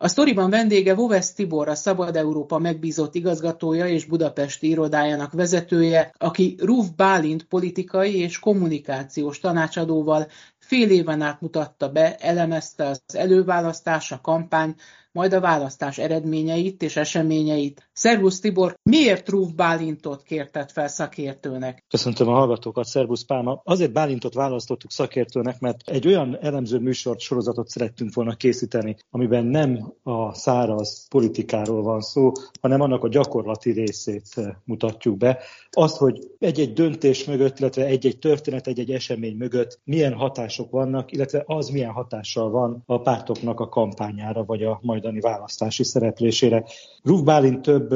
A sztoriban vendége Vovesz Tibor, a Szabad Európa megbízott igazgatója és budapesti irodájának vezetője, aki Ruf Bálint politikai és kommunikációs tanácsadóval fél éven át mutatta be, elemezte az előválasztás, a kampány, majd a választás eredményeit és eseményeit. Szervusz Tibor, miért Rúf Bálintot kérted fel szakértőnek? Köszöntöm a hallgatókat, Szervusz Pálma. Azért Bálintot választottuk szakértőnek, mert egy olyan elemző műsort, sorozatot szerettünk volna készíteni, amiben nem a száraz politikáról van szó, hanem annak a gyakorlati részét eh, mutatjuk be. Azt, hogy egy-egy döntés mögött, illetve egy-egy történet, egy-egy esemény mögött milyen hatások vannak, illetve az milyen hatással van a pártoknak a kampányára, vagy a majd majdani választási szereplésére. Rúf Bálint több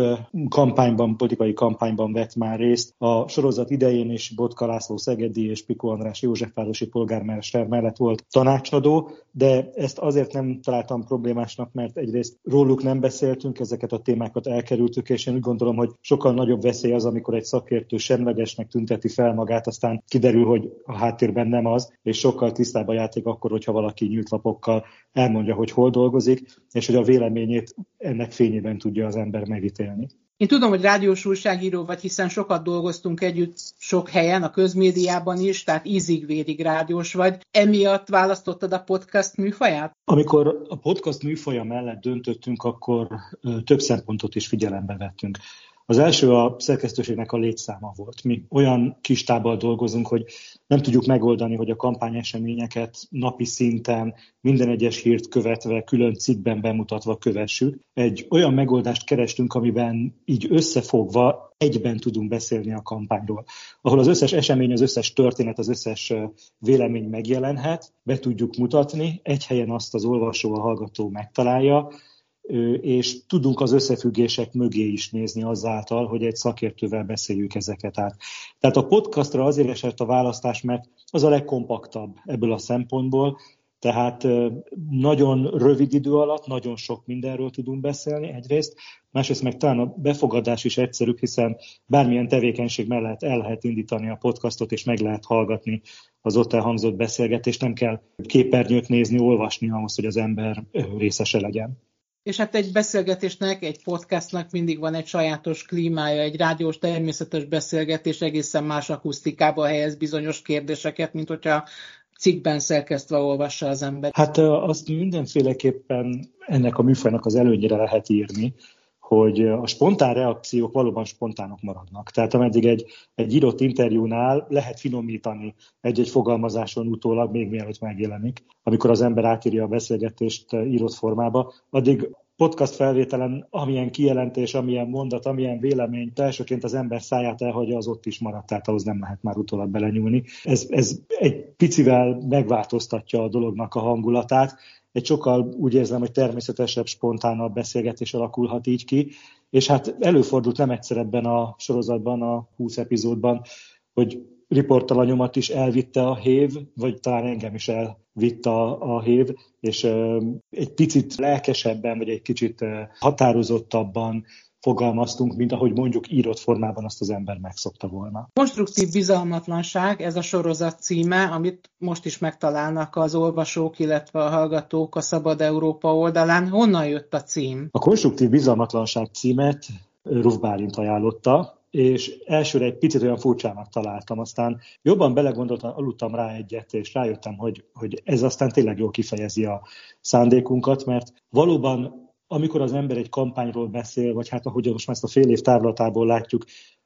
kampányban, politikai kampányban vett már részt. A sorozat idején is Botka László Szegedi és Piko András Józsefvárosi polgármester mellett volt tanácsadó, de ezt azért nem találtam problémásnak, mert egyrészt róluk nem beszéltünk, ezeket a témákat elkerültük, és én úgy gondolom, hogy sokkal nagyobb veszély az, amikor egy szakértő semlegesnek tünteti fel magát, aztán kiderül, hogy a háttérben nem az, és sokkal tisztább a játék akkor, hogyha valaki nyílt lapokkal elmondja, hogy hol dolgozik, és hogy a véleményét ennek fényében tudja az ember megítélni. Én tudom, hogy rádiós újságíró vagy, hiszen sokat dolgoztunk együtt sok helyen, a közmédiában is, tehát ízig-vérig rádiós vagy. Emiatt választottad a podcast műfaját? Amikor a podcast műfaja mellett döntöttünk, akkor több szempontot is figyelembe vettünk. Az első a szerkesztőségnek a létszáma volt. Mi olyan kis tábbal dolgozunk, hogy nem tudjuk megoldani, hogy a kampányeseményeket napi szinten minden egyes hírt követve, külön cikkben bemutatva kövessük. Egy olyan megoldást kerestünk, amiben így összefogva egyben tudunk beszélni a kampányról, ahol az összes esemény, az összes történet, az összes vélemény megjelenhet, be tudjuk mutatni, egy helyen azt az olvasó, a hallgató megtalálja, és tudunk az összefüggések mögé is nézni azáltal, hogy egy szakértővel beszéljük ezeket át. Tehát a podcastra azért esett a választás, mert az a legkompaktabb ebből a szempontból, tehát nagyon rövid idő alatt nagyon sok mindenről tudunk beszélni egyrészt, másrészt meg talán a befogadás is egyszerűbb, hiszen bármilyen tevékenység mellett el lehet indítani a podcastot, és meg lehet hallgatni az ott elhangzott beszélgetést, nem kell képernyőt nézni, olvasni ahhoz, hogy az ember részese legyen. És hát egy beszélgetésnek, egy podcastnak mindig van egy sajátos klímája, egy rádiós természetes beszélgetés egészen más akusztikába helyez bizonyos kérdéseket, mint hogyha cikkben szerkesztve olvassa az ember. Hát azt mindenféleképpen ennek a műfajnak az előnyére lehet írni, hogy a spontán reakciók valóban spontánok maradnak. Tehát ameddig egy, egy írott interjúnál lehet finomítani egy-egy fogalmazáson utólag, még mielőtt megjelenik, amikor az ember átírja a beszélgetést írott formába, addig podcast felvételen amilyen kijelentés, amilyen mondat, amilyen vélemény elsőként az ember száját elhagyja, az ott is maradt, tehát ahhoz nem lehet már utólag belenyúlni. Ez, ez egy picivel megváltoztatja a dolognak a hangulatát, egy sokkal úgy érzem, hogy természetesebb, spontánabb beszélgetés alakulhat így ki, és hát előfordult nem egyszer ebben a sorozatban, a 20 epizódban, hogy riportalanyomat is elvitte a hév, vagy talán engem is elvitte a, a hév, és egy picit lelkesebben, vagy egy kicsit határozottabban fogalmaztunk, mint ahogy mondjuk írott formában azt az ember megszokta volna. Konstruktív bizalmatlanság, ez a sorozat címe, amit most is megtalálnak az olvasók, illetve a hallgatók a Szabad Európa oldalán. Honnan jött a cím? A konstruktív bizalmatlanság címet Ruf Bálint ajánlotta, és elsőre egy picit olyan furcsának találtam, aztán jobban belegondoltam, aludtam rá egyet, és rájöttem, hogy, hogy ez aztán tényleg jól kifejezi a szándékunkat, mert valóban amikor az ember egy kampányról beszél, vagy hát ahogy most már ezt a fél év távlatából látjuk,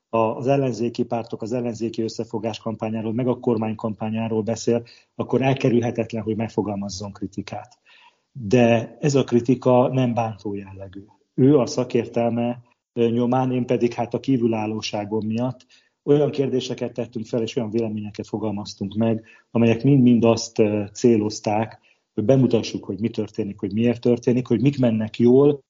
az ellenzéki pártok, az ellenzéki összefogás kampányáról, meg a kormány kampányáról beszél, akkor elkerülhetetlen, hogy megfogalmazzon kritikát. De ez a kritika nem bántó jellegű. Ő a szakértelme nyomán, én pedig hát a kívülállóságom miatt olyan kérdéseket tettünk fel, és olyan véleményeket fogalmaztunk meg, amelyek mind-mind azt célozták, hogy bemutassuk, hogy mi történik, hogy miért történik, hogy mik mennek jól,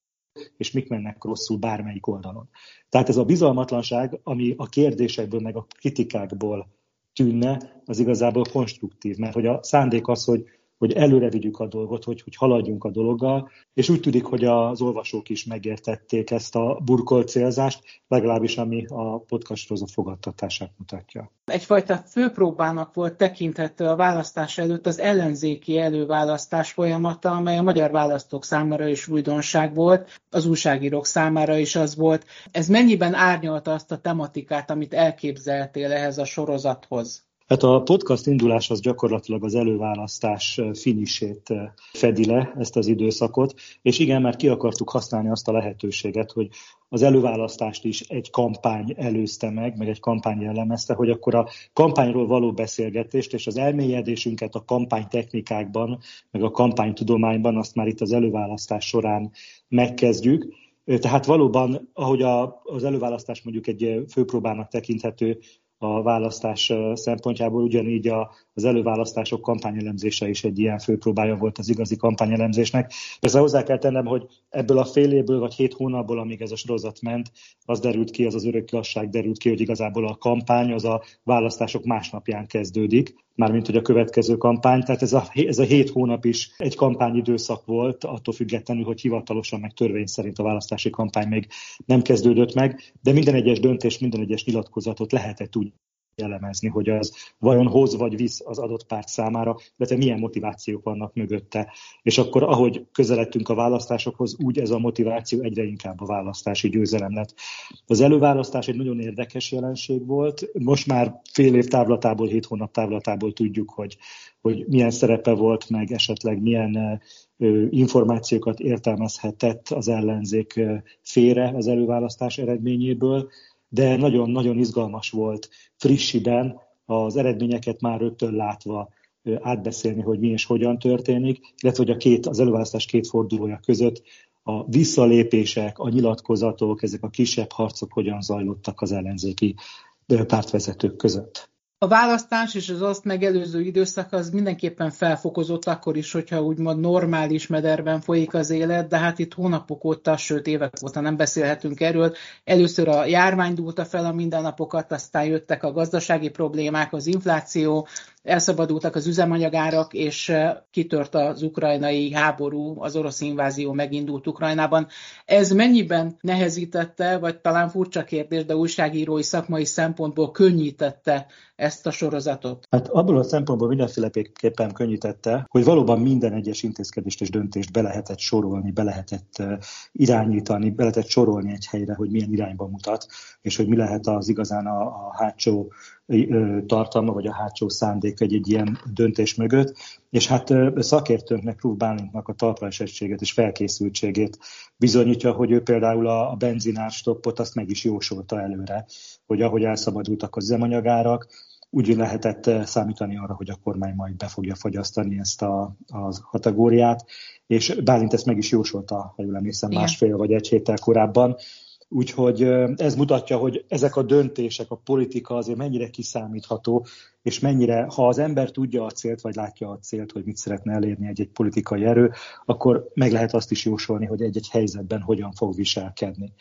és mik mennek rosszul bármelyik oldalon. Tehát ez a bizalmatlanság, ami a kérdésekből, meg a kritikákból tűnne, az igazából konstruktív, mert hogy a szándék az, hogy hogy előre vigyük a dolgot, hogy, hogy haladjunk a dologgal, és úgy tűnik, hogy az olvasók is megértették ezt a burkolt célzást, legalábbis ami a podcast a fogadtatását mutatja. Egyfajta főpróbának volt tekinthető a választás előtt az ellenzéki előválasztás folyamata, amely a magyar választók számára is újdonság volt, az újságírók számára is az volt. Ez mennyiben árnyalta azt a tematikát, amit elképzeltél ehhez a sorozathoz? Hát a podcast indulás az gyakorlatilag az előválasztás finisét fedi le, ezt az időszakot, és igen, mert ki akartuk használni azt a lehetőséget, hogy az előválasztást is egy kampány előzte meg, meg egy kampány jellemezte, hogy akkor a kampányról való beszélgetést és az elmélyedésünket a kampánytechnikákban, meg a kampánytudományban azt már itt az előválasztás során megkezdjük. Tehát valóban, ahogy a, az előválasztás mondjuk egy főpróbának tekinthető a választás szempontjából, ugyanígy a, az előválasztások kampányelemzése is egy ilyen főpróbája volt az igazi kampányelemzésnek. Persze hozzá kell tennem, hogy ebből a fél évből vagy hét hónapból, amíg ez a sorozat ment, az derült ki, az az örök derült ki, hogy igazából a kampány az a választások másnapján kezdődik, mármint hogy a következő kampány. Tehát ez a, ez a hét hónap is egy kampányidőszak volt, attól függetlenül, hogy hivatalosan meg törvény szerint a választási kampány még nem kezdődött meg, de minden egyes döntés, minden egyes nyilatkozatot lehetett úgy elemezni, hogy az vajon hoz vagy visz az adott párt számára, illetve milyen motivációk vannak mögötte. És akkor, ahogy közeledtünk a választásokhoz, úgy ez a motiváció egyre inkább a választási győzelem lett. Az előválasztás egy nagyon érdekes jelenség volt. Most már fél év távlatából, hét hónap távlatából tudjuk, hogy, hogy milyen szerepe volt, meg esetleg milyen információkat értelmezhetett az ellenzék félre az előválasztás eredményéből, de nagyon-nagyon izgalmas volt frissiben az eredményeket már rögtön látva átbeszélni, hogy mi és hogyan történik, illetve hogy a két, az előválasztás két fordulója között a visszalépések, a nyilatkozatok, ezek a kisebb harcok hogyan zajlottak az ellenzéki pártvezetők között. A választás és az azt megelőző időszak az mindenképpen felfokozott akkor is, hogyha úgymond normális mederben folyik az élet, de hát itt hónapok óta, sőt évek óta nem beszélhetünk erről. Először a járvány dúlta fel a mindennapokat, aztán jöttek a gazdasági problémák, az infláció, elszabadultak az üzemanyagárak, és kitört az ukrajnai háború, az orosz invázió megindult Ukrajnában. Ez mennyiben nehezítette, vagy talán furcsa kérdés, de újságírói szakmai szempontból könnyítette ezt a sorozatot? Hát abból a szempontból mindenféleképpen könnyítette, hogy valóban minden egyes intézkedést és döntést be lehetett sorolni, be lehetett eh, irányítani, be lehetett sorolni egy helyre, hogy milyen irányba mutat, és hogy mi lehet az igazán a, a hátsó tartalma, vagy a hátsó szándék egy, egy ilyen döntés mögött, és hát szakértőnknek, Rúf Bálintnak a talpraesettséget és felkészültségét bizonyítja, hogy ő például a, a benzinár stoppot azt meg is jósolta előre, hogy ahogy elszabadultak az üzemanyagárak, úgy lehetett számítani arra, hogy a kormány majd be fogja fogyasztani ezt a, a kategóriát, és Bálint ezt meg is jósolta, ha jól emlékszem, másfél vagy egy héttel korábban, Úgyhogy ez mutatja, hogy ezek a döntések, a politika azért mennyire kiszámítható, és mennyire, ha az ember tudja a célt, vagy látja a célt, hogy mit szeretne elérni egy-egy politikai erő, akkor meg lehet azt is jósolni, hogy egy-egy helyzetben hogyan fog viselkedni.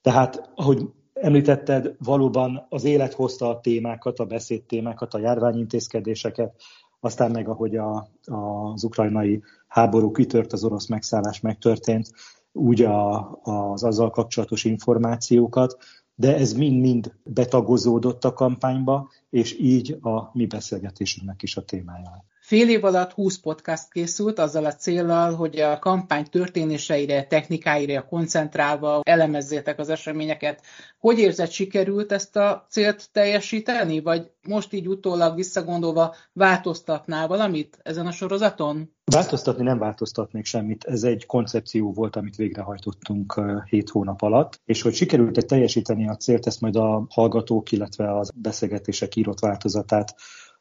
Tehát, ahogy említetted, valóban az élet hozta a témákat, a beszédtémákat, a járványintézkedéseket, aztán meg ahogy a, az ukrajnai háború kitört, az orosz megszállás megtörtént, úgy a, az azzal kapcsolatos információkat, de ez mind-mind betagozódott a kampányba, és így a mi beszélgetésünknek is a témája. Fél év alatt 20 podcast készült azzal a célral, hogy a kampány történéseire, technikáira koncentrálva elemezzétek az eseményeket. Hogy érzed, sikerült ezt a célt teljesíteni, vagy most így utólag visszagondolva változtatnál valamit ezen a sorozaton? Változtatni nem változtatnék semmit. Ez egy koncepció volt, amit végrehajtottunk hét hónap alatt, és hogy sikerült-e teljesíteni a célt, ezt majd a hallgatók, illetve az beszélgetések írott változatát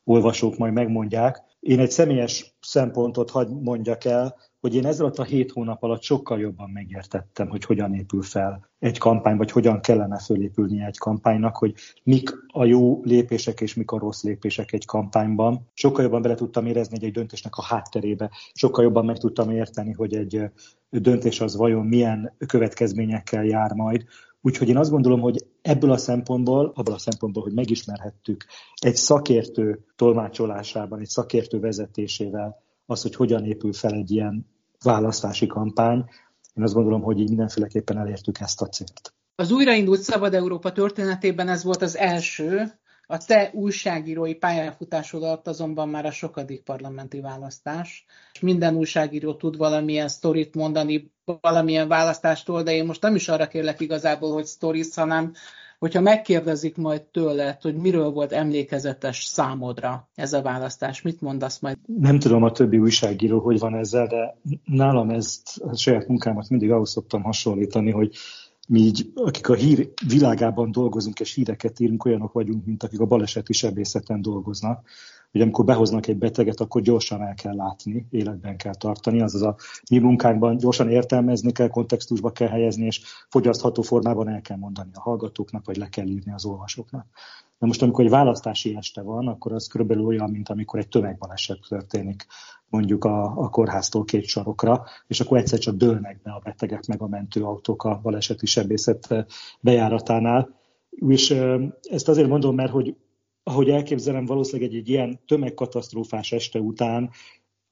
olvasók majd megmondják. Én egy személyes szempontot hagy mondjak el, hogy én ezzel a hét hónap alatt sokkal jobban megértettem, hogy hogyan épül fel egy kampány, vagy hogyan kellene fölépülni egy kampánynak, hogy mik a jó lépések és mik a rossz lépések egy kampányban. Sokkal jobban bele tudtam érezni egy döntésnek a hátterébe, sokkal jobban meg tudtam érteni, hogy egy döntés az vajon milyen következményekkel jár majd, Úgyhogy én azt gondolom, hogy ebből a szempontból, abból a szempontból, hogy megismerhettük egy szakértő tolmácsolásában, egy szakértő vezetésével az, hogy hogyan épül fel egy ilyen választási kampány, én azt gondolom, hogy így mindenféleképpen elértük ezt a célt. Az újraindult Szabad Európa történetében ez volt az első, a te újságírói pályafutásod alatt azonban már a sokadik parlamenti választás. Minden újságíró tud valamilyen sztorit mondani valamilyen választástól, de én most nem is arra kérlek igazából, hogy sztorit, hanem hogyha megkérdezik majd tőled, hogy miről volt emlékezetes számodra ez a választás, mit mondasz majd? Nem tudom a többi újságíró, hogy van ezzel, de nálam ezt a saját munkámat mindig ahhoz szoktam hasonlítani, hogy mi így, akik a hír világában dolgozunk és híreket írunk, olyanok vagyunk, mint akik a baleseti sebészeten dolgoznak, hogy amikor behoznak egy beteget, akkor gyorsan el kell látni, életben kell tartani, azaz a mi munkánkban gyorsan értelmezni kell, kontextusba kell helyezni, és fogyasztható formában el kell mondani a hallgatóknak, vagy le kell írni az olvasóknak. Na most, amikor egy választási este van, akkor az körülbelül olyan, mint amikor egy tömegbaleset történik mondjuk a, a kórháztól két sarokra, és akkor egyszer csak dőlnek be a betegek meg a mentőautók a baleseti sebészet bejáratánál. És ezt azért mondom, mert hogy ahogy elképzelem, valószínűleg egy, egy ilyen tömegkatasztrófás este után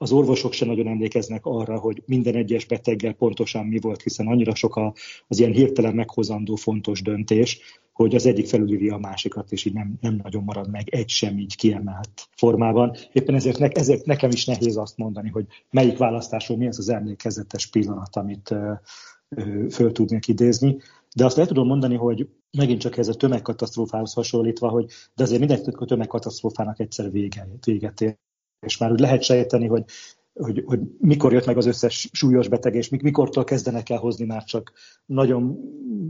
az orvosok sem nagyon emlékeznek arra, hogy minden egyes beteggel pontosan mi volt, hiszen annyira sok az ilyen hirtelen meghozandó fontos döntés, hogy az egyik felülírja a másikat, és így nem, nem nagyon marad meg egy sem így kiemelt formában. Éppen ezért, ne, ezért nekem is nehéz azt mondani, hogy melyik választásról mi az az emlékezetes pillanat, amit ö, ö, föl tudnék idézni. De azt el tudom mondani, hogy megint csak ez a tömegkatasztrófához hasonlítva, hogy de azért minden tömegkatasztrófának egyszer vége, véget ér. És már úgy lehet sejteni, hogy hogy, hogy mikor jött meg az összes súlyos beteg, és mikortól kezdenek el hozni már csak nagyon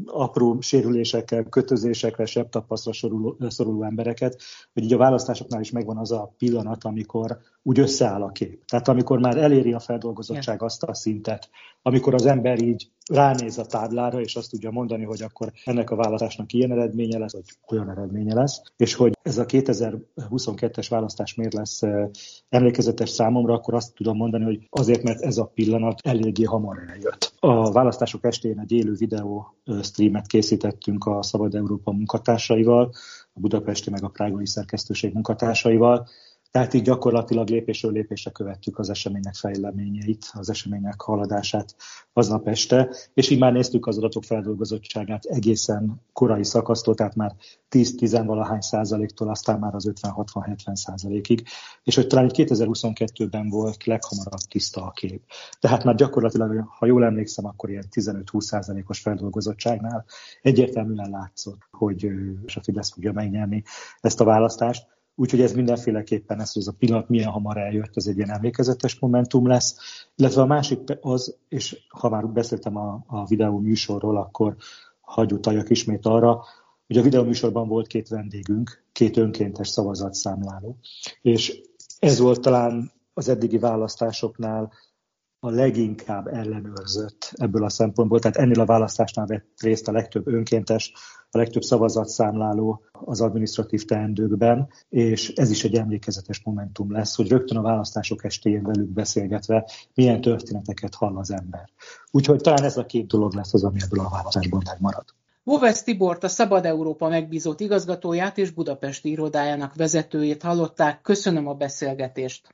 apró sérülésekkel, kötözésekre, sebtapaszra szoruló, szoruló embereket, hogy így a választásoknál is megvan az a pillanat, amikor úgy összeáll a kép. Tehát amikor már eléri a feldolgozottság azt a szintet, amikor az ember így ránéz a táblára, és azt tudja mondani, hogy akkor ennek a választásnak ilyen eredménye lesz, vagy olyan eredménye lesz, és hogy ez a 2022-es választás miért lesz emlékezetes számomra, akkor azt tudom mondani, hogy azért, mert ez a pillanat eléggé hamar eljött. A választások estén egy élő videó streamet készítettünk a Szabad Európa munkatársaival, a budapesti meg a prágai szerkesztőség munkatársaival, tehát így gyakorlatilag lépésről lépésre követtük az események fejleményeit, az események haladását aznap este, és így már néztük az adatok feldolgozottságát egészen korai szakasztól, tehát már 10-10 valahány százaléktól, aztán már az 50-60-70 százalékig, és hogy talán 2022-ben volt leghamarabb tiszta a kép. Tehát már gyakorlatilag, ha jól emlékszem, akkor ilyen 15-20 százalékos feldolgozottságnál egyértelműen látszott, hogy a Fidesz fogja megnyerni ezt a választást. Úgyhogy ez mindenféleképpen ez, hogy ez a pillanat milyen hamar eljött, ez egy ilyen emlékezetes momentum lesz. Illetve a másik az, és ha már beszéltem a, a videó műsorról, akkor hagy ismét arra, hogy a videó műsorban volt két vendégünk, két önkéntes szavazatszámláló. És ez volt talán az eddigi választásoknál a leginkább ellenőrzött ebből a szempontból. Tehát ennél a választásnál vett részt a legtöbb önkéntes, a legtöbb szavazatszámláló az administratív teendőkben, és ez is egy emlékezetes momentum lesz, hogy rögtön a választások estéjén velük beszélgetve milyen történeteket hall az ember. Úgyhogy talán ez a két dolog lesz az, ami ebből a választásból megmarad. Vovesz Tibort, a Szabad Európa megbízott igazgatóját és Budapesti irodájának vezetőjét hallották. Köszönöm a beszélgetést!